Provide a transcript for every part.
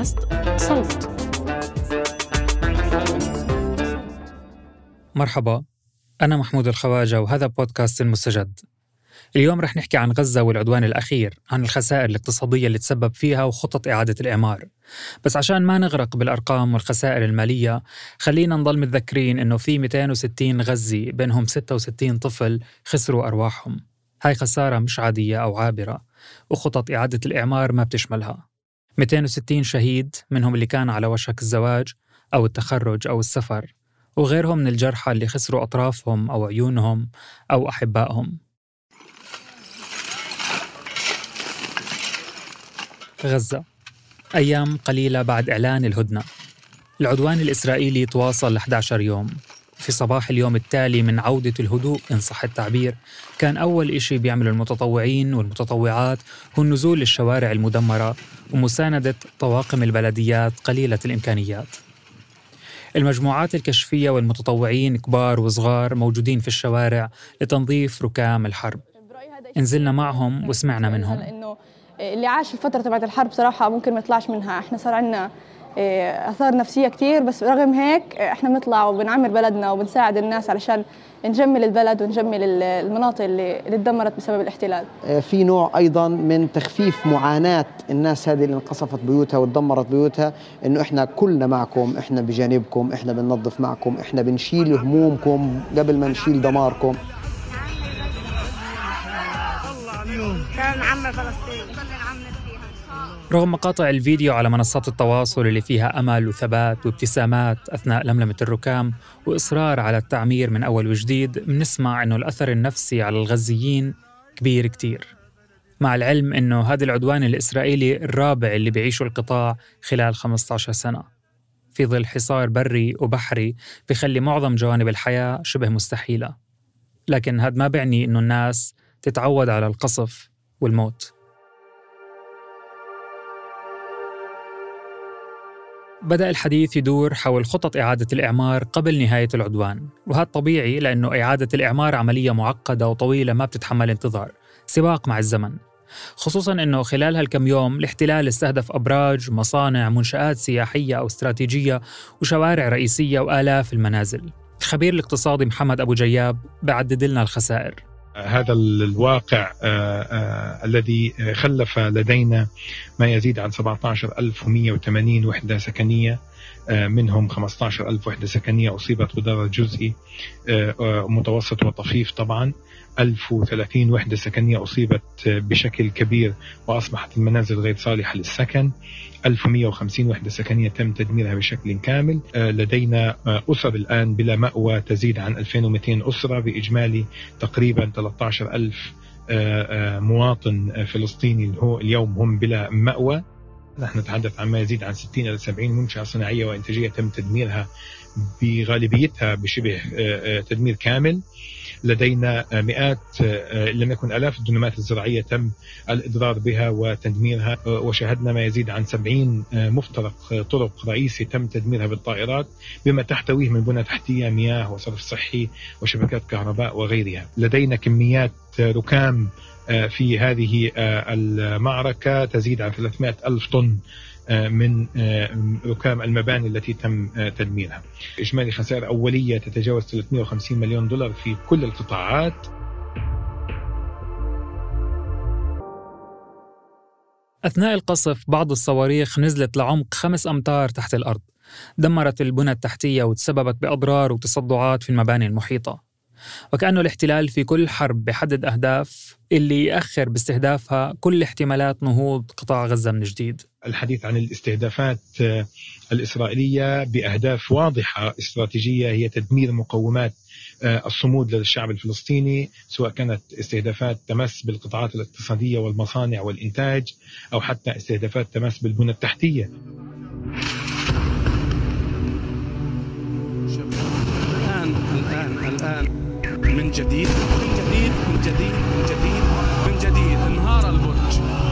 بودكاست صوت. مرحبا أنا محمود الخواجة وهذا بودكاست المستجد. اليوم رح نحكي عن غزة والعدوان الأخير عن الخسائر الاقتصادية اللي تسبب فيها وخطط إعادة الإعمار. بس عشان ما نغرق بالأرقام والخسائر المالية خلينا نضل متذكرين إنه في 260 غزي بينهم 66 طفل خسروا أرواحهم. هاي خسارة مش عادية أو عابرة وخطط إعادة الإعمار ما بتشملها. 260 شهيد منهم اللي كان على وشك الزواج أو التخرج أو السفر وغيرهم من الجرحى اللي خسروا أطرافهم أو عيونهم أو أحبائهم. غزة. أيام قليلة بعد إعلان الهدنة. العدوان الإسرائيلي تواصل 11 يوم. في صباح اليوم التالي من عودة الهدوء إن صح التعبير. كان أول إشي بيعمله المتطوعين والمتطوعات هو النزول للشوارع المدمرة ومساندة طواقم البلديات قليلة الإمكانيات. المجموعات الكشفية والمتطوعين كبار وصغار موجودين في الشوارع لتنظيف ركام الحرب. نزلنا معهم وسمعنا منهم. اللي عاش الفترة تبعت الحرب صراحة ممكن ما يطلعش منها. إحنا صار عندنا أثار نفسية كثير بس رغم هيك إحنا بنطلع وبنعمر بلدنا وبنساعد الناس علشان نجمل البلد ونجمل المناطق اللي اللي تدمرت بسبب الاحتلال. في نوع أيضا من تخفيف معاناة الناس هذه اللي انقصفت بيوتها وتدمرت بيوتها إنه إحنا كلنا معكم إحنا بجانبكم إحنا بننظف معكم إحنا بنشيل همومكم قبل ما نشيل دماركم. كان عم فلسطين. رغم مقاطع الفيديو على منصات التواصل اللي فيها أمل وثبات وابتسامات أثناء لملمة الركام وإصرار على التعمير من أول وجديد بنسمع إنه الأثر النفسي على الغزيين كبير كتير. مع العلم إنه هذا العدوان الإسرائيلي الرابع اللي بيعيشه القطاع خلال 15 سنة. في ظل حصار بري وبحري بخلي معظم جوانب الحياة شبه مستحيلة. لكن هذا ما بيعني إنه الناس تتعود على القصف والموت. بدأ الحديث يدور حول خطط إعادة الإعمار قبل نهاية العدوان وهذا طبيعي لأنه إعادة الإعمار عملية معقدة وطويلة ما بتتحمل انتظار سباق مع الزمن. خصوصا أنه خلال هالكم يوم الاحتلال استهدف أبراج مصانع منشآت سياحية أو استراتيجية وشوارع رئيسية وآلاف المنازل. الخبير الاقتصادي محمد أبو جياب بعدد لنا الخسائر. هذا الواقع آه، آه، الذي خلف لدينا ما يزيد عن 17180 وحدة سكنية آه، منهم 15000 وحدة سكنية أصيبت بضرر جزئي متوسط وطفيف طبعا. 1030 وحدة سكنية أصيبت بشكل كبير وأصبحت المنازل غير صالحة للسكن. 1150 وحدة سكنية تم تدميرها بشكل كامل. آه، لدينا آه، أسر الآن بلا مأوى تزيد عن 2200 أسرة بإجمالي تقريبا 13000 آه، مواطن فلسطيني اليوم هم بلا مأوى. نحن نتحدث عن ما يزيد عن 60 إلى 70 منشأة صناعية وإنتاجية تم تدميرها بغالبيتها بشبه تدمير كامل. لدينا مئات لم يكن آلاف الدنمات الزراعية تم الإضرار بها وتدميرها وشهدنا ما يزيد عن 70 مفترق طرق رئيسي تم تدميرها بالطائرات بما تحتويه من بنى تحتية مياه وصرف صحي وشبكات كهرباء وغيرها. لدينا كميات ركام في هذه المعركة تزيد عن 300 ألف طن. من ركام المباني التي تم تدميرها. إجمالي خسائر أولية تتجاوز 350 مليون دولار في كل القطاعات. أثناء القصف بعض الصواريخ نزلت لعمق خمس أمتار تحت الأرض. دمرت البنى التحتية وتسببت بأضرار وتصدعات في المباني المحيطة. وكأنه الاحتلال في كل حرب بحدد أهداف اللي يأخر باستهدافها كل احتمالات نهوض قطاع غزة من جديد. الحديث عن الاستهدافات آه، الإسرائيلية بأهداف واضحة استراتيجية هي تدمير مقومات آه، الصمود للشعب الفلسطيني سواء كانت استهدافات تمس بالقطاعات الاقتصادية والمصانع والإنتاج أو حتى استهدافات تمس بالبنى التحتية. الآن الآن الآن من جديد من جديد من جديد من جديد من جديد انهار البرج.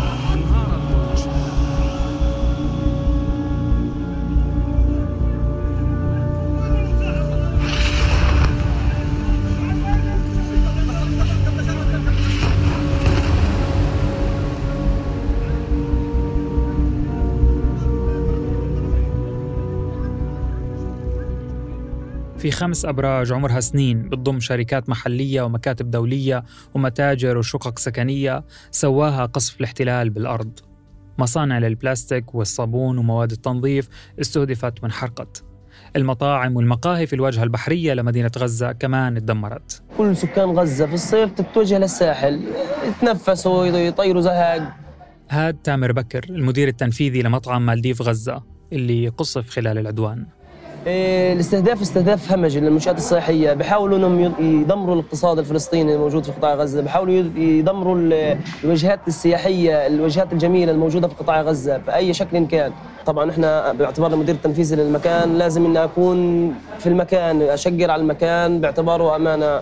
في خمس أبراج عمرها سنين بتضم شركات محلية ومكاتب دولية ومتاجر وشقق سكنية سواها قصف الاحتلال بالأرض. مصانع للبلاستيك والصابون ومواد التنظيف استهدفت وانحرقت المطاعم والمقاهي في الواجهة البحرية لمدينة غزة كمان تدمرت. كل سكان غزة في الصيف تتوجه للساحل يتنفسوا يطيروا زهق هاد تامر بكر المدير التنفيذي لمطعم مالديف غزة اللي قصف خلال العدوان. الاستهداف استهداف همجي للمنشآت الصحية بيحاولوا إنهم يدمروا الاقتصاد الفلسطيني الموجود في قطاع غزة. بيحاولوا يدمروا الوجهات السياحية الوجهات الجميلة الموجودة في قطاع غزة بأي شكل كان. طبعا إحنا باعتبار المدير التنفيذي للمكان لازم اني أكون في المكان اشقر على المكان باعتباره أمانة.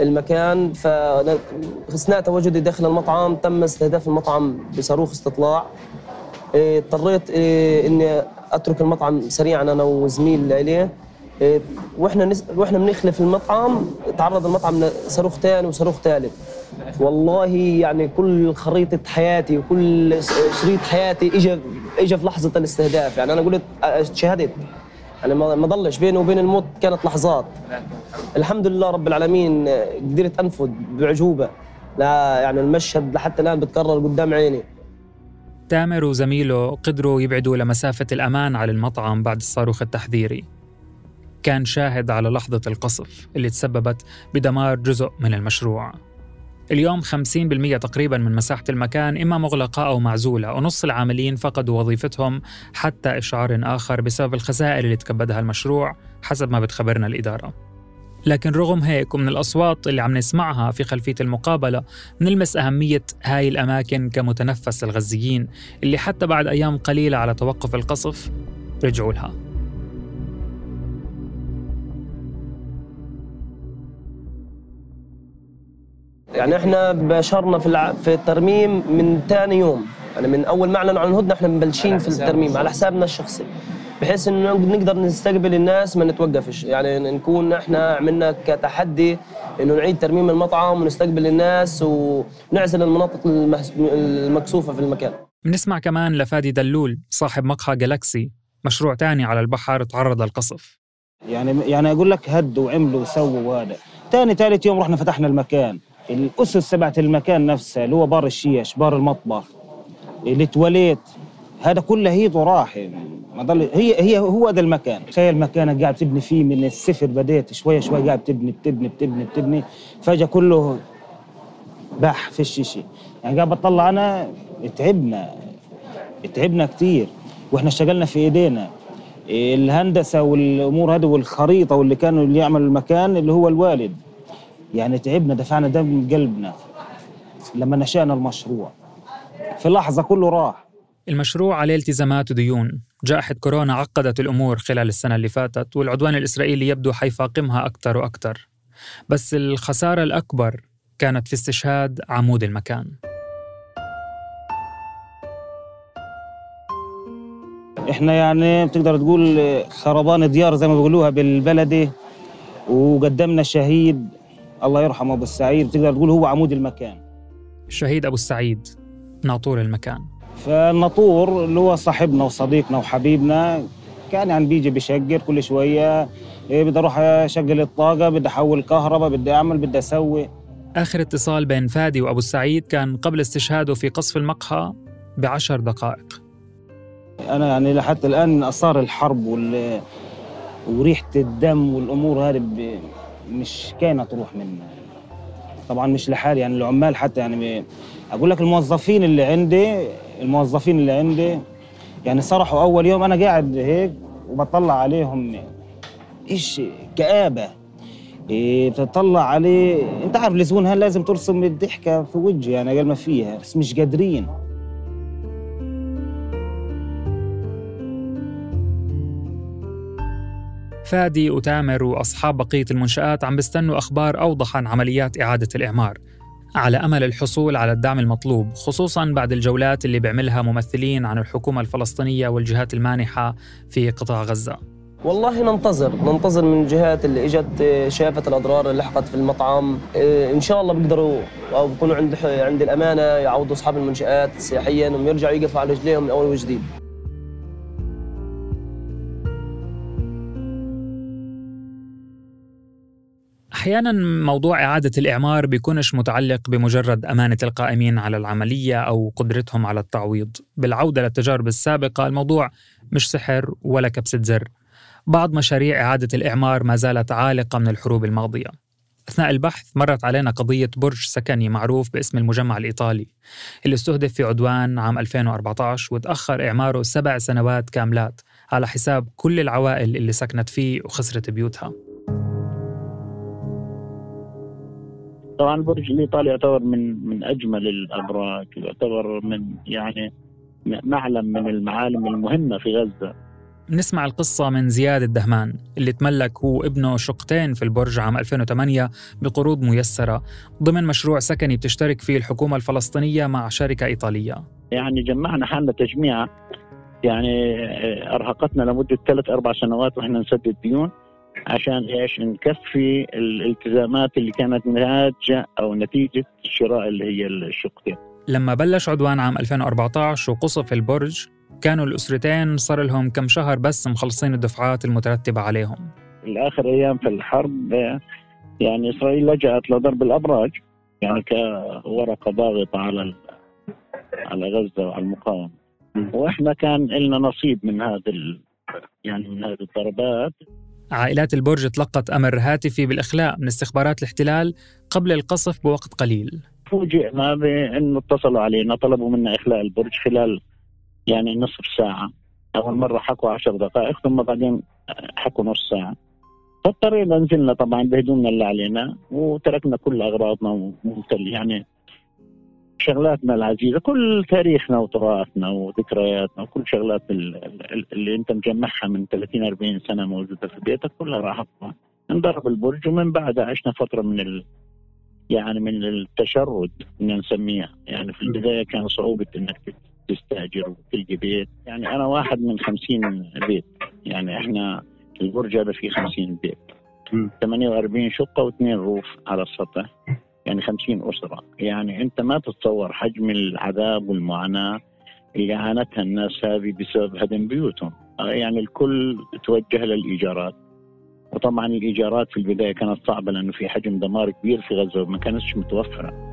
المكان فاثناء تواجدي داخل المطعم تم استهداف المطعم بصاروخ استطلاع. إيه، اضطريت إيه، إني أترك المطعم سريعا أنا وزميل لي إيه، وإحنا نس... وإحنا بنخلف المطعم تعرض المطعم لصاروخ ثاني وصاروخ ثالث والله يعني كل خريطة حياتي وكل شريط حياتي اجى اجى في لحظة الاستهداف. يعني أنا قلت شهدت. يعني ما ضلش بيني وبين الموت كانت لحظات. الحمد لله رب العالمين قدرت أنفذ بعجوبة. لا يعني المشهد لحتى الآن بتكرر قدام عيني. تامر وزميله قدروا يبعدوا لمسافة الأمان على المطعم بعد الصاروخ التحذيري. كان شاهد على لحظة القصف اللي تسببت بدمار جزء من المشروع. اليوم 50% تقريبا من مساحة المكان إما مغلقة أو معزولة ونص العاملين فقدوا وظيفتهم حتى إشعار آخر بسبب الخسائر اللي تكبدها المشروع حسب ما بتخبرنا الإدارة. لكن رغم هيك ومن الأصوات اللي عم نسمعها في خلفية المقابلة نلمس أهمية هاي الأماكن كمتنفس الغزيين اللي حتى بعد أيام قليلة على توقف القصف رجعوا لها. يعني إحنا بشرنا في الع... في الترميم من ثاني يوم. يعني من أول ما اعلنوا عن الهدنة إحنا مبلشين في الترميم على حسابنا الشخصي. بحيث إنه نقدر نستقبل الناس ما نتوقفش. يعني نكون إحنا عملنا كتحدي إنه نعيد ترميم المطعم ونستقبل الناس ونعزل المناطق المكسوفة في المكان. بنسمع كمان لفادي دلول صاحب مقهى جالاكسي. مشروع تاني على البحر تعرض للقصف. يعني يعني أقول لك هدوا وعملوا وسووا وهذا. ثاني ثالث يوم رحنا فتحنا المكان. الأسس تبعت المكان نفسها اللي هو بار الشيش بار المطبخ. التواليت هذا كله هيد وراح ما ضل هي هي هو هذا المكان. تخيل مكانك قاعد تبني فيه من الصفر بديت شوي شوي قاعد تبني بتبني بتبني بتبني فجأة كله باح في الشيشة. يعني قاعد بطلع أنا تعبنا تعبنا كثير وإحنا اشتغلنا في إيدينا. الهندسة والأمور هذه والخريطة واللي كانوا اللي يعمل المكان اللي هو الوالد. يعني تعبنا دفعنا دم قلبنا لما نشأنا المشروع. في لحظة كله راح. المشروع عليه التزامات وديون جائحة كورونا عقدت الأمور خلال السنة اللي فاتت والعدوان الإسرائيلي يبدو حيفاقمها أكثر وأكثر. بس الخسارة الأكبر كانت في استشهاد عمود المكان. إحنا يعني بتقدر تقول خربان ديار زي ما بيقولوها بالبلدي وقدمنا شهيد الله يرحمه أبو السعيد. بتقدر تقول هو عمود المكان. الشهيد أبو السعيد ناطور المكان. فالناطور اللي هو صاحبنا وصديقنا وحبيبنا كان يعني بيجي بيشقر كل شوية إيه بدي أروح اشغل الطاقة بدي أحول كهرباء بدي أعمل بدي أسوي. آخر اتصال بين فادي وأبو السعيد كان قبل استشهاده في قصف المقهى بعشر دقائق. أنا يعني لحتى الآن اثار الحرب وال وريحة الدم والأمور هذه مش كاينة تروح منه طبعا مش لحالي يعني العمال حتى يعني أقول لك الموظفين اللي عندي الموظفين اللي عندي يعني صرحوا أول يوم أنا قاعد هيك وبطلع عليهم. إيش كآبة؟ إيه بتطلع عليه. أنت عارف الزبون هل لازم ترسم الضحكة في وجهه يعني قال ما فيها. بس مش قادرين. فادي وتامر وأصحاب بقية المنشآت عم بيستنوا أخبار أوضح عن عمليات إعادة الإعمار. على أمل الحصول على الدعم المطلوب خصوصا بعد الجولات اللي بيعملها ممثلين عن الحكومة الفلسطينية والجهات المانحة في قطاع غزة. والله ننتظر ننتظر من الجهات اللي إجت شافت الأضرار اللي لحقت في المطعم. إن شاء الله بيقدروا أو بيكونوا عند عند الأمانة يعوضوا أصحاب المنشآت سياحيا ويرجعوا يقفوا على رجليهم من أول وجديد. أحيانا موضوع إعادة الإعمار بيكونش متعلق بمجرد أمانة القائمين على العملية أو قدرتهم على التعويض. بالعودة للتجارب السابقة الموضوع مش سحر ولا كبسة زر. بعض مشاريع إعادة الإعمار ما زالت عالقة من الحروب الماضية. أثناء البحث مرت علينا قضية برج سكني معروف باسم المجمع الإيطالي اللي استهدف في عدوان عام 2014 وتأخر إعماره سبع سنوات كاملات على حساب كل العوائل اللي سكنت فيه وخسرت بيوتها. طبعا البرج الايطالي يعتبر من من أجمل الأبراج يعتبر من يعني معلم من المعالم المهمة في غزة. نسمع القصة من زياد الدهمان اللي تملك هو ابنه شقتين في البرج عام 2008 بقروض ميسرة. ضمن مشروع سكني بتشترك فيه الحكومة الفلسطينية مع شركة إيطالية. يعني جمعنا حالنا تجميعة يعني أرهقتنا لمدة ثلاث أربع سنوات وإحنا نسدد ديون. عشان إيش نكفي الالتزامات اللي كانت ناتجة أو نتيجة شراء اللي هي الشقتين. لما بلش عدوان عام 2014 وقصف البرج كانوا الأسرتين صار لهم كم شهر بس مخلصين الدفعات المترتبة عليهم. الآخر أيام في الحرب يعني إسرائيل لجأت لضرب الأبراج يعني كورقة ضاغطة على على غزة وعلى المقاومة. وإحنا كان لنا نصيب من هذا يعني من هذه الضربات عائلات البرج تلقت أمر هاتفي بالإخلاء من استخبارات الاحتلال قبل القصف بوقت قليل. فوجئنا بأنه اتصلوا علينا طلبوا منا إخلاء البرج خلال يعني نصف ساعة. أول مرة حكوا عشر دقائق ثم بعدين حكوا نص ساعة. فاضطرينا نزلنا طبعا بهدومنا اللي علينا وتركنا كل أغراضنا يعني شغلاتنا العزيزة كل تاريخنا وتراثنا وذكرياتنا وكل شغلات اللي انت مجمعها من 30 40 سنة موجودة في بيتك كلها راحت انضرب البرج ومن بعدها عشنا فترة من ال... يعني من التشرد بدنا نسميها. يعني في البداية كان صعوبة إنك تستأجر وتلقي بيت. يعني أنا واحد من 50 بيت. يعني إحنا البرج هذا فيه 50 بيت. 48 شقة واثنين روف على السطح. يعني 50 أسرة. يعني أنت ما تتصور حجم العذاب والمعاناة اللي عانتها الناس هذه بسبب هدم بيوتهم. يعني الكل توجه للإيجارات وطبعا الإيجارات في البداية كانت صعبة لأنه في حجم دمار كبير في غزة وما كانتش متوفرة.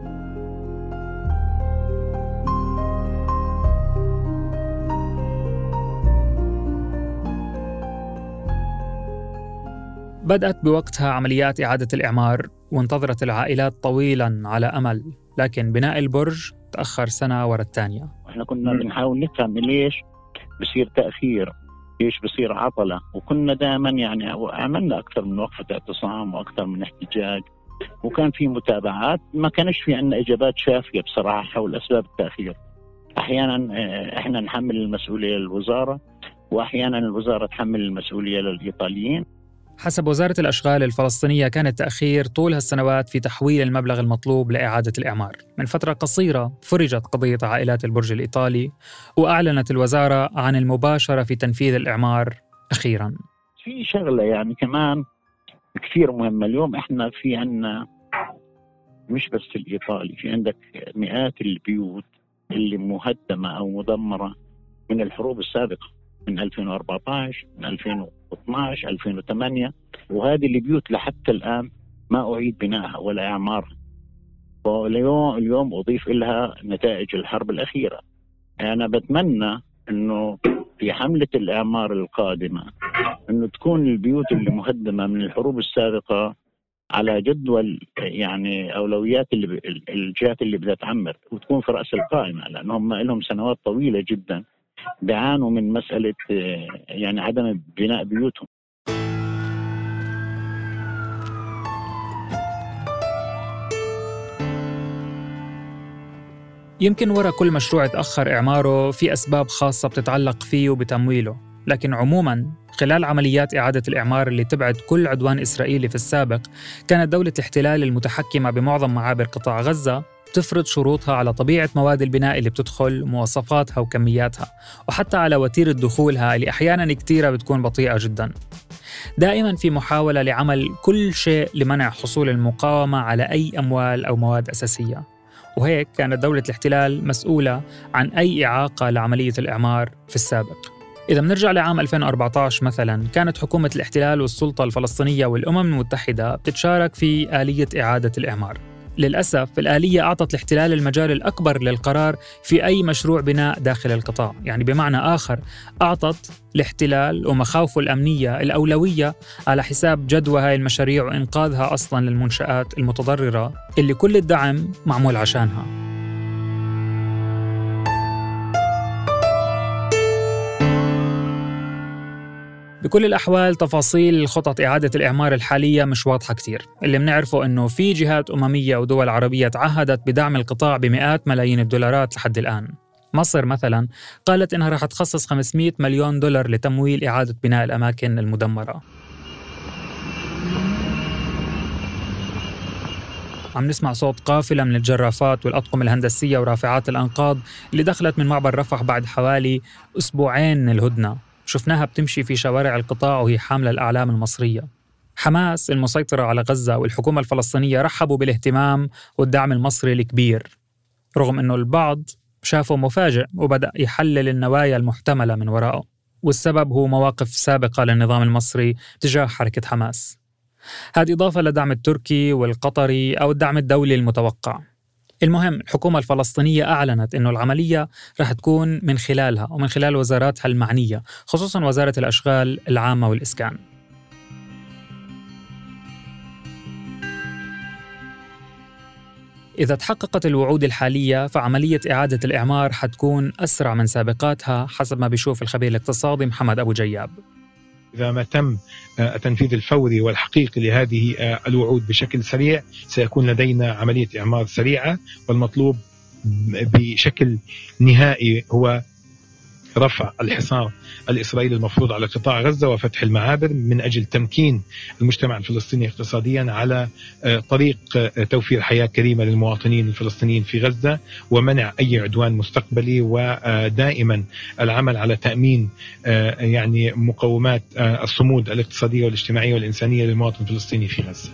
بدأت بوقتها عمليات إعادة الإعمار وانتظرت العائلات طويلا على أمل لكن بناء البرج تأخر سنة ورا الثانية. إحنا كنا بنحاول نفهم ليش بصير تأخير ليش بصير عطلة وكنا دائما يعني عملنا أكثر من وقفة اعتصام وأكثر من احتجاج وكان في متابعات ما كانش في عندنا إجابات شافية بصراحة حول أسباب التأخير. أحيانا آه، إحنا نحمل المسؤولية للوزارة وأحيانا الوزارة تحمل المسؤولية للإيطاليين. حسب وزارة الأشغال الفلسطينية كان التأخير طول هالسنوات في تحويل المبلغ المطلوب لإعادة الإعمار. من فترة قصيرة فرجت قضية عائلات البرج الإيطالي وأعلنت الوزارة عن المباشرة في تنفيذ الإعمار أخيرا. في شغلة يعني كمان كثير مهمة. اليوم إحنا في عنا مش بس الإيطالي في عندك مئات البيوت اللي مهدمة أو مدمرة من الحروب السابقة من 2014 من 2012 2008 وهذه البيوت لحتى الآن ما أعيد بنائها ولا اعمارها واليوم اليوم أضيف لها نتائج الحرب الأخيرة. أنا بتمنى إنه في حملة الإعمار القادمة إنه تكون البيوت اللي مهدمة من الحروب السابقة على جدول يعني أولويات اللي الجهات اللي بدها تعمر وتكون في رأس القائمة لأنهم لهم سنوات طويلة جدا. بيعانوا من مسألة يعني عدم بناء بيوتهم. يمكن ورا كل مشروع تأخر إعماره في أسباب خاصة بتتعلق فيه وبتمويله لكن عموما خلال عمليات إعادة الإعمار اللي تبعد كل عدوان إسرائيلي في السابق كانت دولة الاحتلال المتحكمة بمعظم معابر قطاع غزة تفرض شروطها على طبيعة مواد البناء اللي بتدخل مواصفاتها وكمياتها وحتى على وتيرة دخولها اللي أحيانا كتيرة بتكون بطيئة جدا. دائما في محاولة لعمل كل شيء لمنع حصول المقاومة على أي أموال أو مواد أساسية. وهيك كانت دولة الاحتلال مسؤولة عن أي إعاقة لعملية الإعمار في السابق. إذا بنرجع لعام 2014 مثلا كانت حكومة الاحتلال والسلطة الفلسطينية والأمم المتحدة بتتشارك في آلية إعادة الإعمار. للأسف الآلية أعطت الاحتلال المجال الأكبر للقرار في أي مشروع بناء داخل القطاع. يعني بمعنى آخر أعطت الاحتلال ومخاوفه الأمنية الأولوية على حساب جدوى هاي المشاريع وإنقاذها أصلا للمنشآت المتضررة اللي كل الدعم معمول عشانها. بكل الأحوال تفاصيل خطط إعادة الإعمار الحالية مش واضحة كتير. اللي بنعرفه أنه في جهات أممية ودول عربية تعهدت بدعم القطاع بمئات ملايين الدولارات لحد الآن. مصر مثلا قالت إنها رح تخصص 500 مليون دولار لتمويل إعادة بناء الأماكن المدمرة. عم نسمع صوت قافلة من الجرافات والأطقم الهندسية ورافعات الأنقاض اللي دخلت من معبر رفح بعد حوالي أسبوعين من الهدنة. شفناها بتمشي في شوارع القطاع وهي حاملة الأعلام المصرية. حماس المسيطرة على غزة والحكومة الفلسطينية رحبوا بالاهتمام والدعم المصري الكبير. رغم أنه البعض شافه مفاجئ وبدأ يحلل النوايا المحتملة من وراءه والسبب هو مواقف سابقة للنظام المصري تجاه حركة حماس. هذه إضافة لدعم التركي والقطري أو الدعم الدولي المتوقع. المهم الحكومة الفلسطينية أعلنت أنه العملية رح تكون من خلالها ومن خلال وزاراتها المعنية خصوصا وزارة الأشغال العامة والإسكان. إذا تحققت الوعود الحالية فعملية إعادة الإعمار حتكون أسرع من سابقاتها حسب ما بيشوف الخبير الاقتصادي محمد أبو جياب. إذا ما تم آه، التنفيذ الفوري والحقيقي لهذه آه، الوعود بشكل سريع سيكون لدينا عملية إعمار سريعة والمطلوب بشكل نهائي هو رفع الحصار الإسرائيلي المفروض على قطاع غزة وفتح المعابر من أجل تمكين المجتمع الفلسطيني اقتصاديا على آه، طريق آه، توفير حياة كريمة للمواطنين الفلسطينيين في غزة ومنع أي عدوان مستقبلي ودائما العمل على تأمين آه، يعني مقومات الصمود الاقتصادية والاجتماعية والإنسانية للمواطن الفلسطيني في غزة.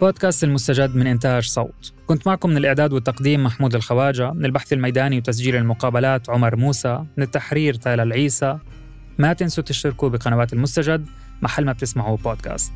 بودكاست المستجد من إنتاج صوت. كنت معكم من الإعداد والتقديم محمود الخواجة من البحث الميداني وتسجيل المقابلات عمر موسى من التحرير تالا العيسى. ما تنسوا تشتركوا بقنوات المستجد محل ما بتسمعوا بودكاست.